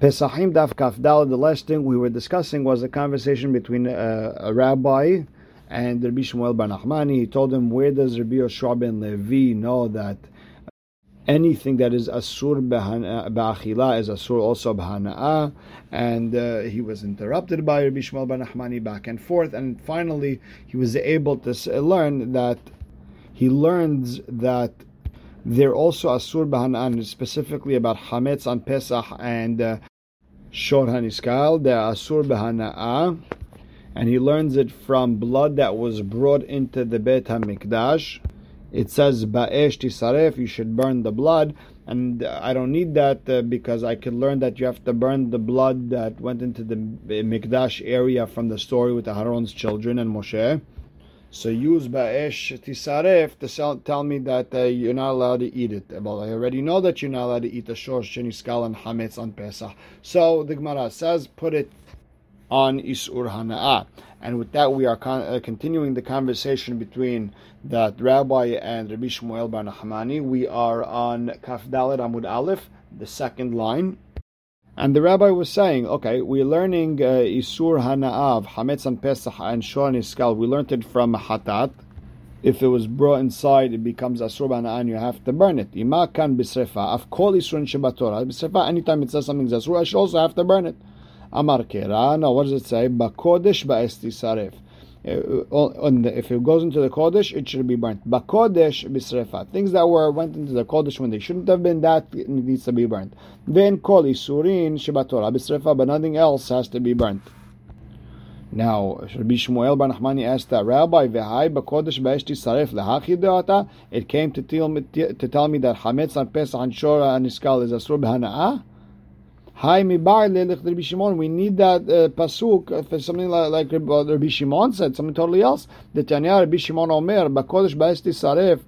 Pesachim Daf Kafdal, the last thing we were discussing was a conversation between uh, a rabbi and Rabbi Shmuel Bar Nachmani. He told him, where does Rabbi Yoshua ben Levi know that anything that is asur ba'achila is asur also b'hana'ah? And uh, he was interrupted by Rabbi Shmuel Bar Nachmani back and forth. And finally, he was able to learn that he learns that they're also asur b'hana'ah, specifically about hametz on Pesach and uh, Shor Haniskal, the Asur and he learns it from blood that was brought into the Beit HaMikdash. It says, Ba'esh Tisaref, you should burn the blood, and I don't need that uh, because I can learn that you have to burn the blood that went into the Mikdash area from the story with Aaron's children and Moshe. So use ba'esh tisaref to tell me that uh, you're not allowed to eat it. Well, I already know that you're not allowed to eat the shor sheni skal and hametz on Pesach. So the Gemara says, put it on isur hana'ah. And with that, we are con- uh, continuing the conversation between that rabbi and Rabbi Shmuel Bar Nachmani. We are on Kaf Dalet Amud Aleph, the second line. And the rabbi was saying, okay, we're learning uh, Isur Hana'av, Hametz and Pesach, and Shor Niskal. We learned it from Hatat. If it was brought inside, it becomes Asur Hana'ah and you have to burn it. Ima kan bisrefa. Of kol Isur Shabbatorah. Bisrefa, anytime it says something Asur, I should also have to burn it. Amar Kera. No, what does it say? Bakodesh ba'esti saref. Uh, if it goes into the Kodesh, it should be burnt. Bakodesh bisrefa. Things that were went into the Kodesh when they shouldn't have been, that needs to be burnt. Then kol isurin shibatora bisrefa, but nothing else has to be burnt. Now, Rabbi Shmuel Bar Nachmani asked that Rabbi, "V'hai bakodesh ba'eshti saref lehachi It came to tell me to tell me that hametz on Pesach and Shora and Iskal is asur b'hana'ah. Hi mibar Rabbi Shimon. We need that uh, pasuk for something like, like Rabbi Shimon said, something totally else. The Tanya Rabbi Shimon Omer, Bakodesh Ba'esti Saref,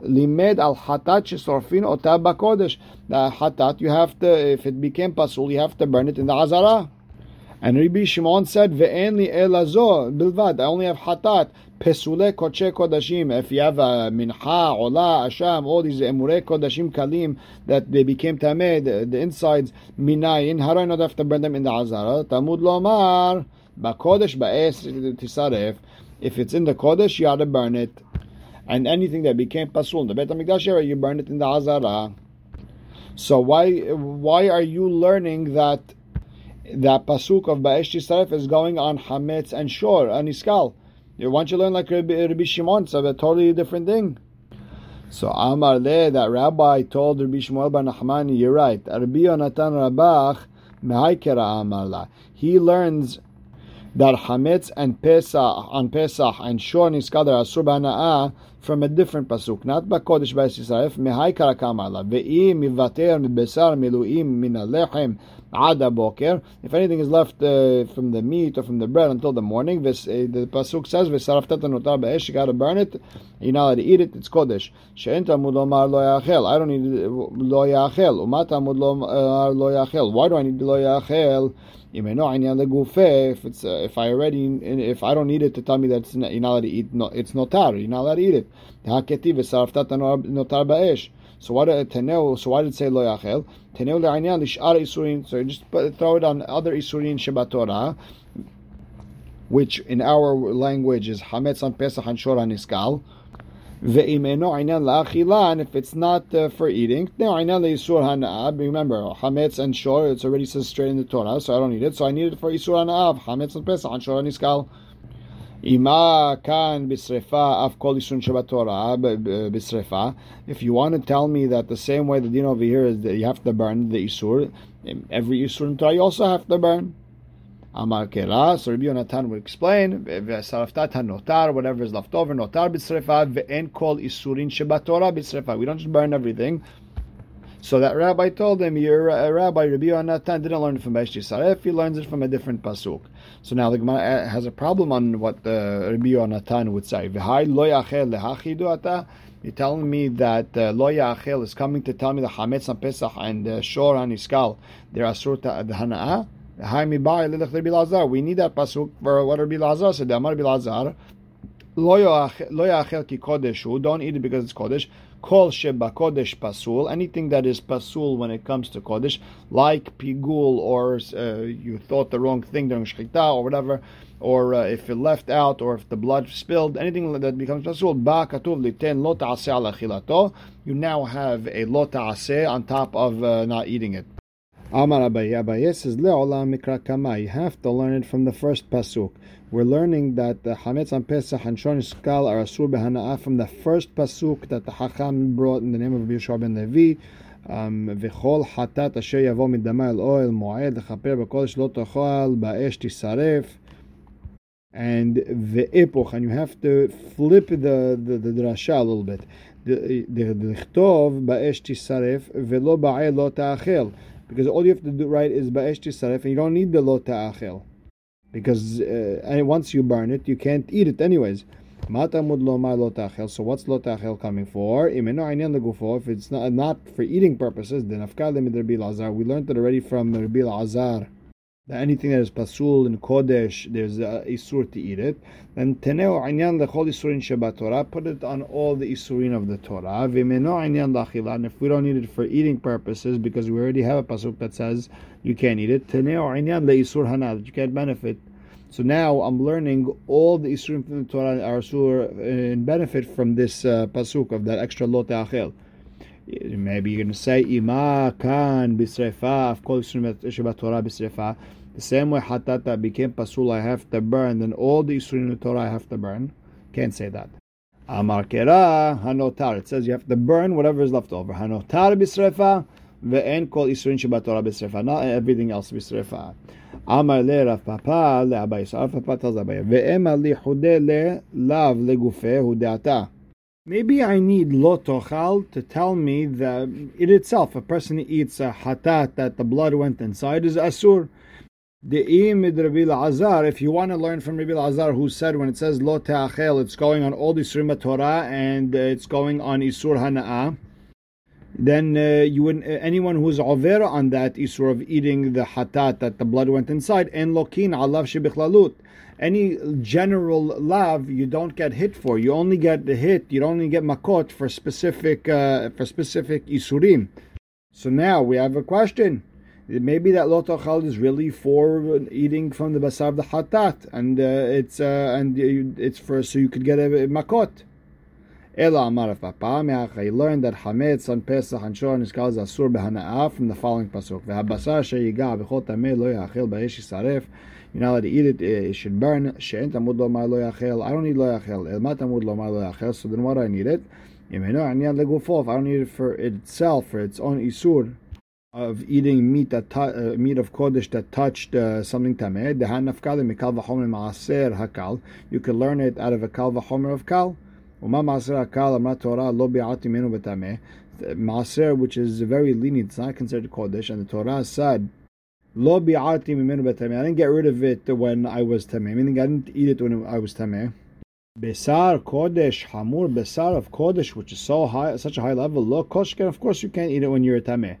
limed al hatat shesorfin ota bakodesh. The hatat, you have to, if it became pasul, you have to burn it in the azara. And Rabbi Shimon said, ve'en li elazo bilvad. I only have hatat. Pesule koche kodashim. If you have a mincha, ola, asham, all these emure kodashim kalim that they became tameh, the, the insides minayin. How do I not have to burn them in the azara? Tamud lomar bakodesh ba'es tisaref. If it's in the kodesh, you have to burn it. And anything that became pasul in the Beit Hamikdash area, you burn it in the azara. So why why are you learning that that pasuk of Ba'esh Tisaref is going on Hametz and Shor and Iskal? Don't you learn like Rabbi, Rabbi Shimon? It's a totally different thing. So Amar Le, that rabbi told Rabbi Shmuel bar Nachmani, you're right. Rabbi Yonatan Rabach, Mehaikera Amar. He learns that Hametz and Pesach on Pesach and Shor Niskadar Asur Bana'ah from a different pasuk, not Bakodesh Ba'Yisrael, Mehai Karakamala, Ve'i Mivater Mibesar Miluim Min Alechem Ada Boker. If anything is left uh, from the meat or from the bread until the morning, this, uh, the pasuk says, V'saraftat notar be'esh, you gotta burn it, you're not allowed to eat it, it's Kodesh. She'en tamud lomar lo yachel. I don't need lo yachel. Umat tamud lomar lo yachel. Why do I need lo yachel? If it's uh, if I already if I don't need it to tell me that it's not, you're not allowed to eat, no, it's notar. You're not allowed to eat it. So why did? So why did say lo yachel? Teneu le'anyan lishar isurin. So just put, throw it on other isurin Shabbat Torah, which in our language is hametz on Pesach and Shor on Niskal. And if it's not uh, for eating, remember hametz and shor. It's already says straight in the Torah, so I don't need it. So I need it for isur hana'ah, hametz and pesach and shor niskal. Ima If you want to tell me that the same way the din over here is that you have to burn the isur, every isur in Torah you also have to burn. Amar Kera, so Rabbi Yonatan will explain, notar, whatever is left over, notar b'srefa, ve'en kol isurin shebatorah b'srefa. We don't just burn everything. So that rabbi told him, your uh, rabbi Rabbi Yonatan didn't learn it from Besh Saref, he learns it from a different pasuk. So now the Gemara has a problem on what the Rabbi Yonatan would say. You're telling me that uh, lo yachel is coming to tell me the Hametz and Pesach and uh, Shor and Iskal, they're asur the hana'ah? We need that pasuk for what Rabbi Lazar said. Amar Rabbi Lazar, lo yachel ki kodesh. Don't eat it because it's kodesh. Kol sheba kodesh pasul, anything that is pasul when it comes to kodesh, like pigul, or uh, you thought the wrong thing during shechita, or whatever, or uh, if it left out, or if the blood spilled, anything that becomes pasul, ba katuv liten lo ta'aseh you now have a lo on top of uh, not eating it. Amar Abaye, Abaye says, Le'olam mikra kama. You have to learn it from the first pasuk. We're learning that the Hametz on Pesach and Shon Skal are Asur Behana'ah from the first pasuk that the Hacham brought in the name of Yeshua ben Levi. וכל חטאת אשר יבוא מדמה אל אוהל מועד לכפר בקודש לא תאכל באש תשרף and ve'epoch, and you have to flip the, the, the drasha a little bit. לכתוב באש תשרף ולא בעל לא תאכל because all you have to do right is ba'esh tisaref, and you don't need the lo ta'achil, because uh, once you burn it, you can't eat it anyways. Matamud lo ma lota ta'achil. So what's lo ta'achil coming for? Imenu ainyan legufo. If it's not, not for eating purposes, then afkalim Rabbi Lazar. We learned it already from Rabbi Lazar that anything that is pasul in kodesh, there's a isur to eat it. Then teneo anyan lechol isurin shabbat Torah, put it on all the isurin of the Torah. V'meno anyan lachila, and if we don't need it for eating purposes, because we already have a pasuk that says you can't eat it, teneo anyan leisur hana, that you can't benefit. So now I'm learning all the isurim from the Torah are sur in benefit from this uh, pasuk of that extra lot achel. Maybe you're going to say, Ima kan bisrefa, of course, Shabbat Torah bisrefa. The same way hatata became pasul, I have to burn, then all the Isurim in Torah I have to burn. Can't say that. Amar kera hanotar. It says you have to burn whatever is left over. Hanotar bisrefa ve'en kol Isurim Shabbat Torah bisrefa. Not everything else bisrefa. Amar le Rav Papa le Abaye. So Rav Papa tells Abaye, ve'ema li chude le lav legufe hudeata. Maybe I need lotochal to tell me that it itself, a person eats a hatat that the blood went inside, is asur. The imid Rabbi Azar, if you want to learn from Rabbi Azar, who said when it says lo te'achel, it's going on all the Isurim Torah and uh, it's going on Isur Hana'ah, then uh, you would uh, anyone who's over on that Isur of eating the hatat that the blood went inside, and lokin alav shebiklalut. Any general lav you don't get hit for. You only get the hit. You only get makot for specific uh, for specific isurim. So now we have a question maybe that lotochal is really for eating from the basar of the hatat, and uh, it's uh, and it's for so you could get a, a makot. Ela amar papa I learned that hametz on Pesach and Shor is called asur behana'ah from the following pasuk. Ve'habasar sheyiga b'chol tamei lo yachil ba'esh yisaref. You're not allowed to eat it. It should burn. She'en tamud lo yachil. I don't need lo yachil. El ma tamud lo yachil. So then what do I need it? If I don't need it for itself, for its own isur of eating meat that uh, meat of kodesh that touched uh, something tameh. Dehan nafkal mikal maaser hakal. You can learn it out of a kal v'chomer of kal. Uma maaser hakal amra Torah lo minu. Maaser, which is very lenient, it's not considered kodesh, and the Torah said. Lo bi'ati mimenu b'tameh. I didn't get rid of it when I was tameh. Meaning I didn't eat it when I was tameh. Besar Kodesh Hamur Besar of Kodesh, which is so high, such a high level. Lo Koshken, of course you can't eat it when you're a tameh.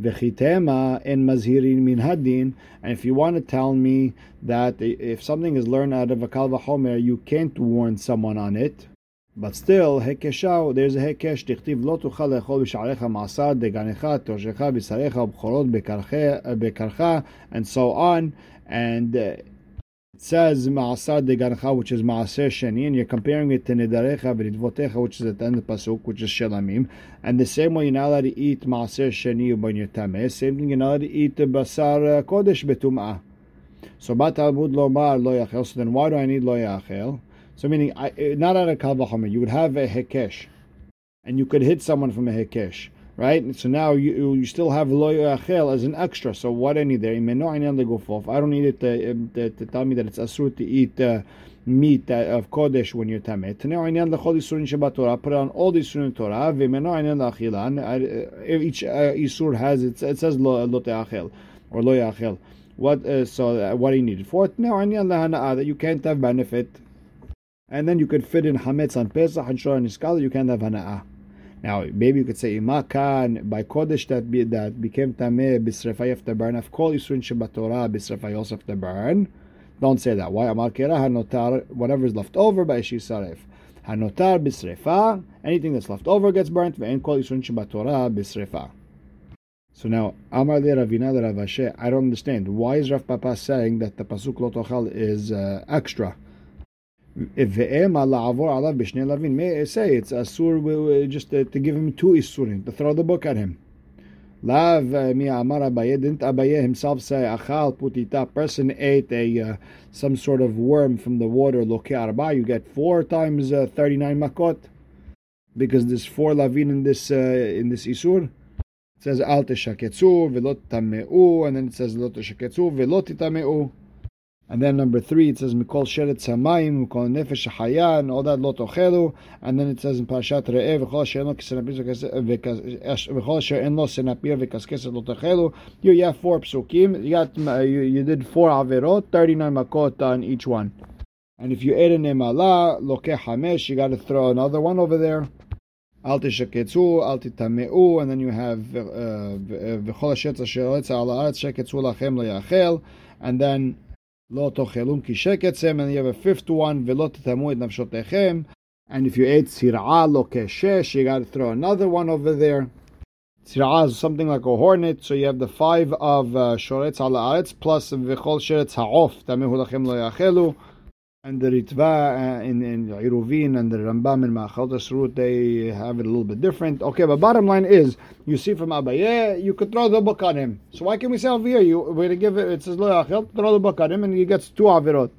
Vechitema en mazhirin min hadin. And if you want to tell me that if something is learned out of a kalva homer, you can't warn someone on it. But still, hekeshah, there's a hekesh, tichtiv lo tuchal lechol b'sharecha ma'asad, deganecha, toshecha, b'sarecha, b'chorot, bekarcha, and so on. And uh, says Ma'asad de Garcha, which is Ma'aser Sheni, and you're comparing it to Nedarecha v'Ridvotecha, which is at the end of the Pasuk, which is Shelamim. And the same way you're not allowed to eat Ma'aser Sheni when you're Tameh, same thing you're not allowed to eat Basar uh, Kodesh betum'ah. So Bat Talmud Lomar Lo Yachel, so then why do I need Lo Yachel? So meaning, I, uh, not out of Kalvachomer, you would have a Hekesh, and you could hit someone from a Hekesh right? So now you you still have lo achel as an extra. So what I need there? I don't need it to, um, to, to tell me that it's asur to eat uh, meat uh, of kodesh when you're tamet. Put it on all the isurin Torah. Uh, each uh, isur has it. It says lo lo or lo achel. What uh, so uh, what do you need it for? Now that you can't have benefit. And then you could fit in hametz on Pesach and Shor and Iskal, you can't have hana'ah. Now, maybe you could say imakan by kodesh that be, that became tameh bisrefa you have to burn. Of course, yisrin shabbat Torah bisrefa you also have to burn. Don't say that. Why amar kera hanotar whatever is left over by saref. Hanotar bisrefa, anything that's left over gets burnt, ve'en kol isun shebatorah bisrefa. So now, Amar le Ravina I don't understand. Why is Rav Papa saying that the pasuk lotochal is uh, extra? May I say it's asur just to, give him two isurim, to throw the book at him. Lav uh, mi amar Abaye, didn't Abaye himself say, achal putita, person ate a uh, some sort of worm from the water, loke arba, you get four times uh, 39 makot, because there's four lavin in this, uh, in this isur. It says, al teshaketzu, velot tameu, and then it says, lo teshaketzu, velot. And then number three, it says Mikol Sheret Samayim, Mikol Nefesh Haya, and all that Lot Ochelu. And then it says in Parashat Re'eh, V'chol Asher Eno Senapir V'kaskeset Lot Ochelu. You, you have four psukim. You got uh, you, you did four averot, 39 makot on each one. And if you ate an emala, loke hamesh, you got to throw another one over there. Al tishaketzu, al titameu, and then you have v'chol asher asher etza al haaretz sheketzu lachem leyachel, and then lo tochelum ki sheketzem, and you have a fifth one, velo titamu et nafshotechem, and if you ate sir'a lo keshesh, you got to throw another one over there. Sir'a is something like a hornet, so you have the five of uh, shoretz al haaretz, plus v'chol sheretz ha'of, tamehu lo yachelu, and the Ritva uh, in, in Iruvin and the Rambam in Ma'achal root, they have it a little bit different. Okay, but bottom line is, you see from Abaye, you could throw the book on him. So why can we say over here, you, we're going to give it, it says throw the book on him and he gets two Avirot.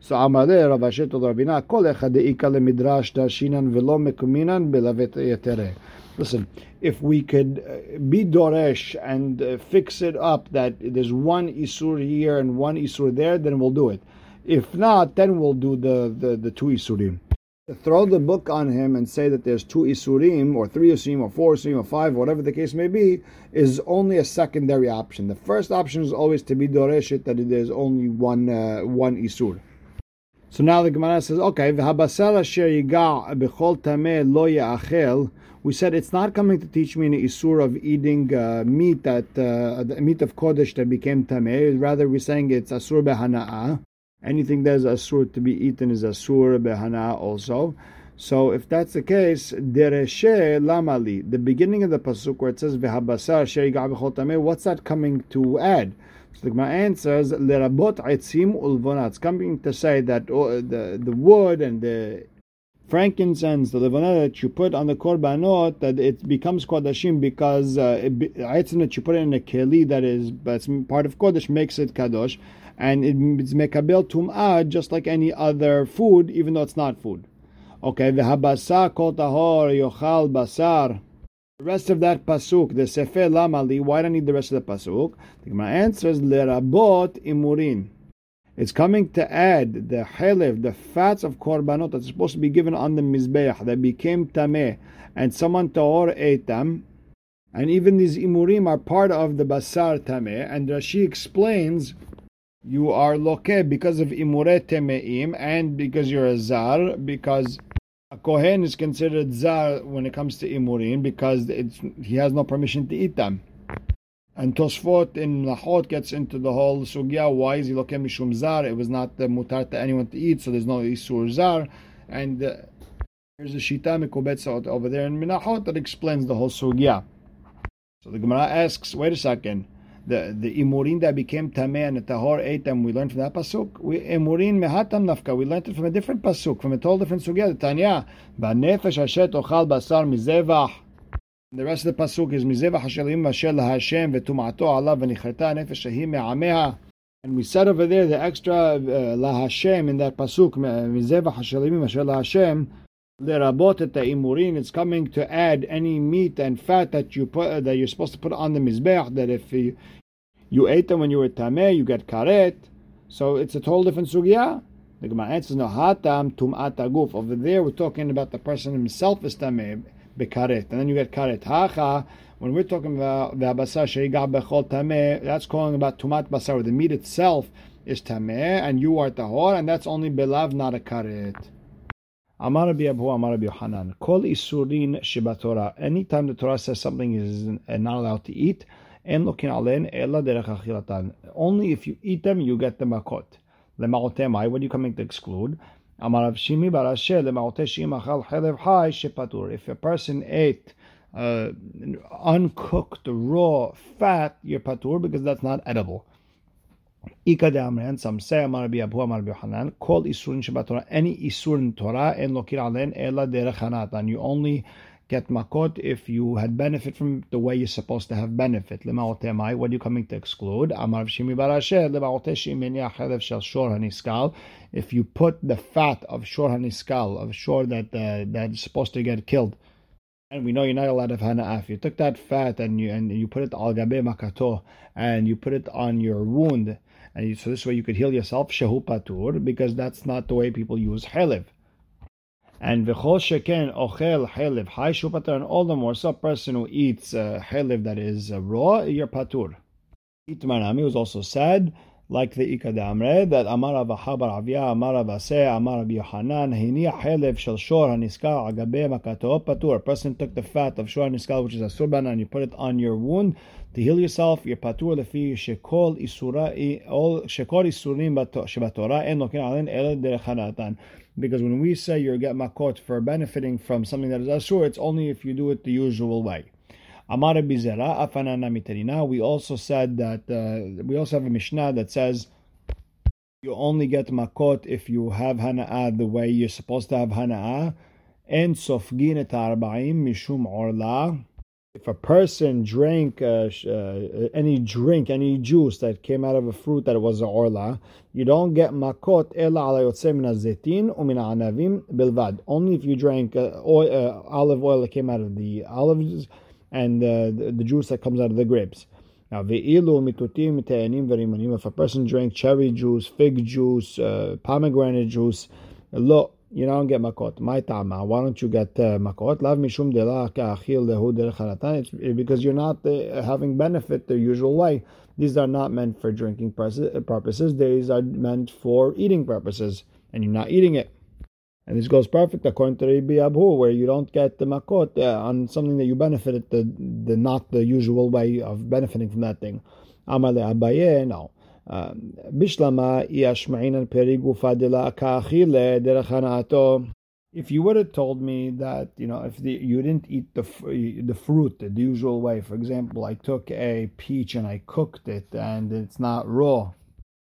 So Amale, Rav Asher told Rabina, Kol echad de'ika lemidrash darshinan velo mekuminan belavet yetere. Listen, if we could uh, be Doresh and uh, fix it up that there's one Isur here and one Isur there, then we'll do it. If not, then we'll do the, the, the two Isurim. Throw the book on him and say that there's two Isurim, or three Isurim, or four Isurim, or five, whatever the case may be, is only a secondary option. The first option is always to be Doreshit, that there's only one, uh, one Isur. So now the Gemara says, okay, lo. We said it's not coming to teach me an isur of eating uh, meat that uh, meat of kodesh that became tameh. Rather, we're saying it's asur behana'ah. Anything that is asur to be eaten is asur behana also. So if that's the case, dereshe lamali, the beginning of the pasuk where it says v'habasar sheigah what's that coming to add? So the Gemara answers lerabot etzim ulvonat. It's coming to say that uh, the the wood and the frankincense, the levana that you put on the korbanot, that it becomes kodashim because uh, etzim that you put in a keli that is that's part of kodesh makes it kadosh and it's mekabel tum'ah just like any other food, even though it's not food. Okay, the v'habasa kol tahor yochal basar. The rest of that pasuk, the sefer lamali, why do I need the rest of the pasuk? The Gemara answers lerabot imurin. It's coming to add the halev, the fats of korbanot that's supposed to be given on the mizbeach that became tameh, and someone tahor ate them. And even these imurim are part of the basar tameh. And Rashi explains you are loke because of imure temeim and because you're a zar, because a kohen is considered zar when it comes to imurin because he has no permission to eat them. And Tosfot in Lahot gets into the whole sugya. Why is he loke mishum zar? It was not the mutar to anyone to eat, so there's no isur zar. And uh, there's a shita mikubetza over there in Minahot that explains the whole sugya. So the Gemara asks, wait a second the the imurin that became tameh and tahor ate them. We learned from that pasuk. We imurin mehatam nafka. We learned it from a different pasuk, from a total different sugya. Tanya, ba'nefesh asher tochal basar mizevach. The rest of the pasuk is mizevach hashelim asher laHashem v'tumato alav v'nichreta nefesh shehi me'ameha. And we said over there the extra la uh, laHashem in that pasuk mizevach hashelim asher laHashem. Lerabot imurin. It's coming to add any meat and fat that you put uh, that you're supposed to put on the mizbeach. That if you, you ate them when you were tameh, you get karet. So it's a total different sugya. The Gemara answers no hatam tumat aguf. Over there, we're talking about the person himself is tameh bekaret, and then you get karet hacha. When we're talking about the abasar sheigah bechol tameh, that's calling about tumat basar. The meat itself is tameh, and you are tahor, and that's only belav, not a karet. Amar Rabbi Abu Amar Rabbi Yohanan. Kol isurin shebatorah. Anytime the Torah says something is not allowed to eat, en lokin alen ela derech achilatan. Only if you eat them, you get the makot. Lema'otemai. What are you coming to exclude? Amarav Shimi Barashe Lema'oteshim Achal Chelev Hai Shepatur. If a person ate uh, uncooked raw fat, you're patur because that's not edible. Ika de some say Amar Rabbi Abu Amar Rabbi Hanan, called Isurin Shabbat Torah, any Isurin Torah, and lokir alen ela derech and you only get makot if you had benefit from the way you're supposed to have benefit. Lema What are you coming to exclude? Amar Shimi Barasher, Lema shel shor haniskal. If you put the fat of shor haniskal, of shor that uh, that's supposed to get killed, and we know you're not allowed to have hana if you took that fat and you and you put it al gabe makato and you put it on your wound, and you, so this way you could heal yourself shehu patur because that's not the way people use helev. And v'chol sheken ochel helev. High shupatar, and all the more. So person who eats uh, that is uh, raw, you're patur. Itmanami was also said, like the Ikadamre, that Amar Avahabar Avia, Amar Avase, Amar Yohanan, Hiniya helev shel shor agabe makato patur. A person took the fat of shor haniskal, which is a surban, and you put it on your wound to heal yourself. You're patur lefi shekol isura, all shekol isurim shebatorah, and lokin alen ele derechanatan. Because when we say you get makot for benefiting from something that is asur, it's only if you do it the usual way. Amar Bizera, Afanana Miterina. We also said that uh, we also have a Mishnah that says you only get makot if you have hana'ah the way you're supposed to have hana'ah. And sofgin et arba'im mishum orla if a person drank uh, uh, any drink, any juice that came out of a fruit that was orla, you don't get makot ela ala min zetin u min anavim bilvad. Only if you drank uh, oil, uh, olive oil that came out of the olives and uh, the, the, juice that comes out of the grapes. Now, ve'ilu mitutim verimanim. If a person drank cherry juice, fig juice, uh, pomegranate juice, lo you don't get makot. My tama. Why don't you get uh, makot? It's because you're not uh, having benefit the usual way. These are not meant for drinking purposes. These are meant for eating purposes, and you're not eating it. And this goes perfect according to Rabbi Abu, where you don't get the makot uh, on something that you benefited the the not the usual way of benefiting from that thing. Amale Abaye, no. Bishlama yashma'inan perigu fadila ka'achile derech if you would have told me that you know if the, you didn't eat the the fruit the usual way, for example, I took a peach and I cooked it and it's not raw,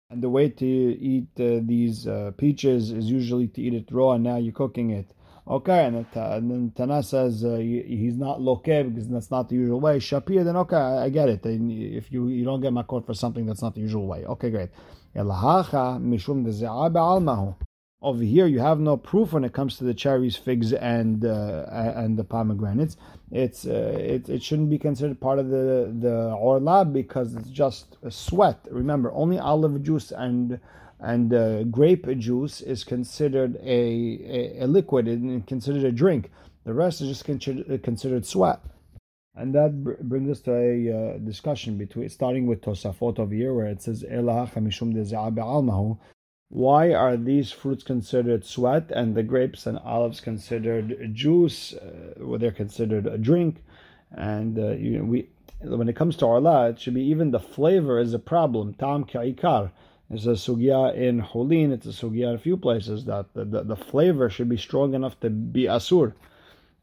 and the way to eat uh, these uh, peaches is usually to eat it raw, and now you're cooking it. Okay, and, it, uh, and then Tana says uh, he's not loke because that's not the usual way. Shapir, then okay, I get it. And if you you don't get my makot for something that's not the usual way, okay, great. Over here, you have no proof when it comes to the cherries, figs, and uh, and the pomegranates. It's uh, it, it shouldn't be considered part of the the orla because it's just sweat. Remember, only olive juice and and uh, grape juice is considered a, a, a, liquid and considered a drink. The rest is just considered, considered sweat. And that br- brings us to a uh, discussion between starting with Tosafot over here, where it says Why are these fruits considered sweat and the grapes and olives considered juice? Uh, well, they're considered a drink, and uh, you know, we when it comes to arla, it should be even the flavor is a problem. Tam ka'ikar it's a sugya in Hulin, it's a sugya in a few places that the, the, the, flavor should be strong enough to be asur.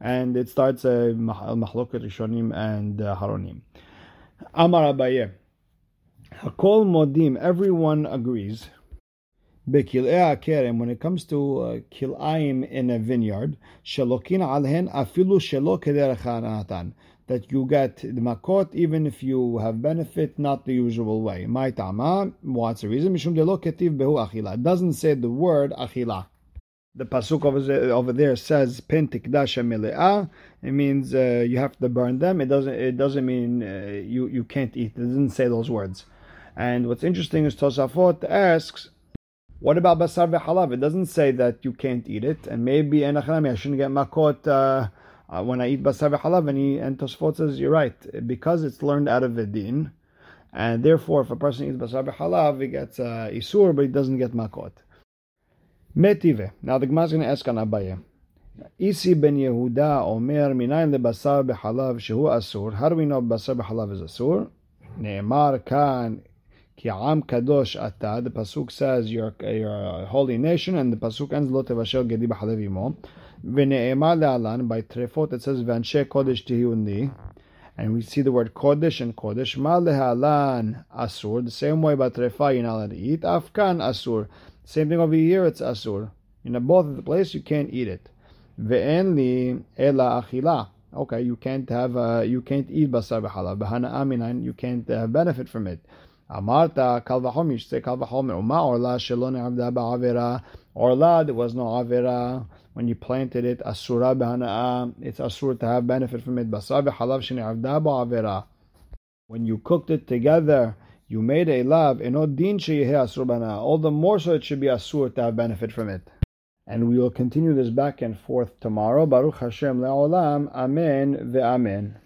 And it starts a mahloket rishonim and uh, haronim. Amar Abaye. Hakol modim, everyone agrees. Kerem, when it comes to uh, kil'ayim in a vineyard, alhen afilu shelo that you get the makot even if you have benefit, not the usual way. My tama, what's the reason? Mishum de ketiv behu achila. It doesn't say the word achila. The pasuk over there, over there says pen tikdasha mele'ah. It means uh, you have to burn them. It doesn't. It doesn't mean uh, you you can't eat. It doesn't say those words. And what's interesting is Tosafot asks, what about basar v'halav? It doesn't say that you can't eat it, and maybe enachanami I shouldn't get makot. Uh, uh, when I eat basar v'halav, and, he, and Tosfot says, you're right, because it's learned out of Vidin, and therefore if a person eats basar v'halav, he gets uh, isur, but he doesn't get makot. Metive. Now the Gemara is going to ask on Abaye. Isi ben Yehuda omer minayin lebasar b'halav shehu asur. How do we know basar b'halav is asur? Ne'emar kan Ki am kadosh ata. The pasuk says you're, you're a holy nation, and the pasuk ends lo tevashel gedi b'chalev imo. V'ne'emar le'alan by trefot it says v'anshe kodesh tihuni. And we see the word kodesh and kodesh. Ma le'alan asur. The same way by trefa you're not allowed to eat. Afkan asur. Same thing over here. It's asur. In both of the place you can't eat it. Ve'en li ela achila. Okay, you can't have uh, you can't eat basar b'halav. B'hana aminan you can't uh, benefit from it. Amarta kal v'chomer. You say kal. Uma orla shelo ne'avda ba'avera. Orla there was no avera when you planted it. Asura b'hana. It's asur to have benefit from it. Basar b'halav shene'avda ba'avera. When you cooked it together, you made a lav. Enod din asur b'hana. All the more so it should be asur to have benefit from it. And we will continue this back and forth tomorrow. Baruch Hashem le'olam. Amen ve'amen.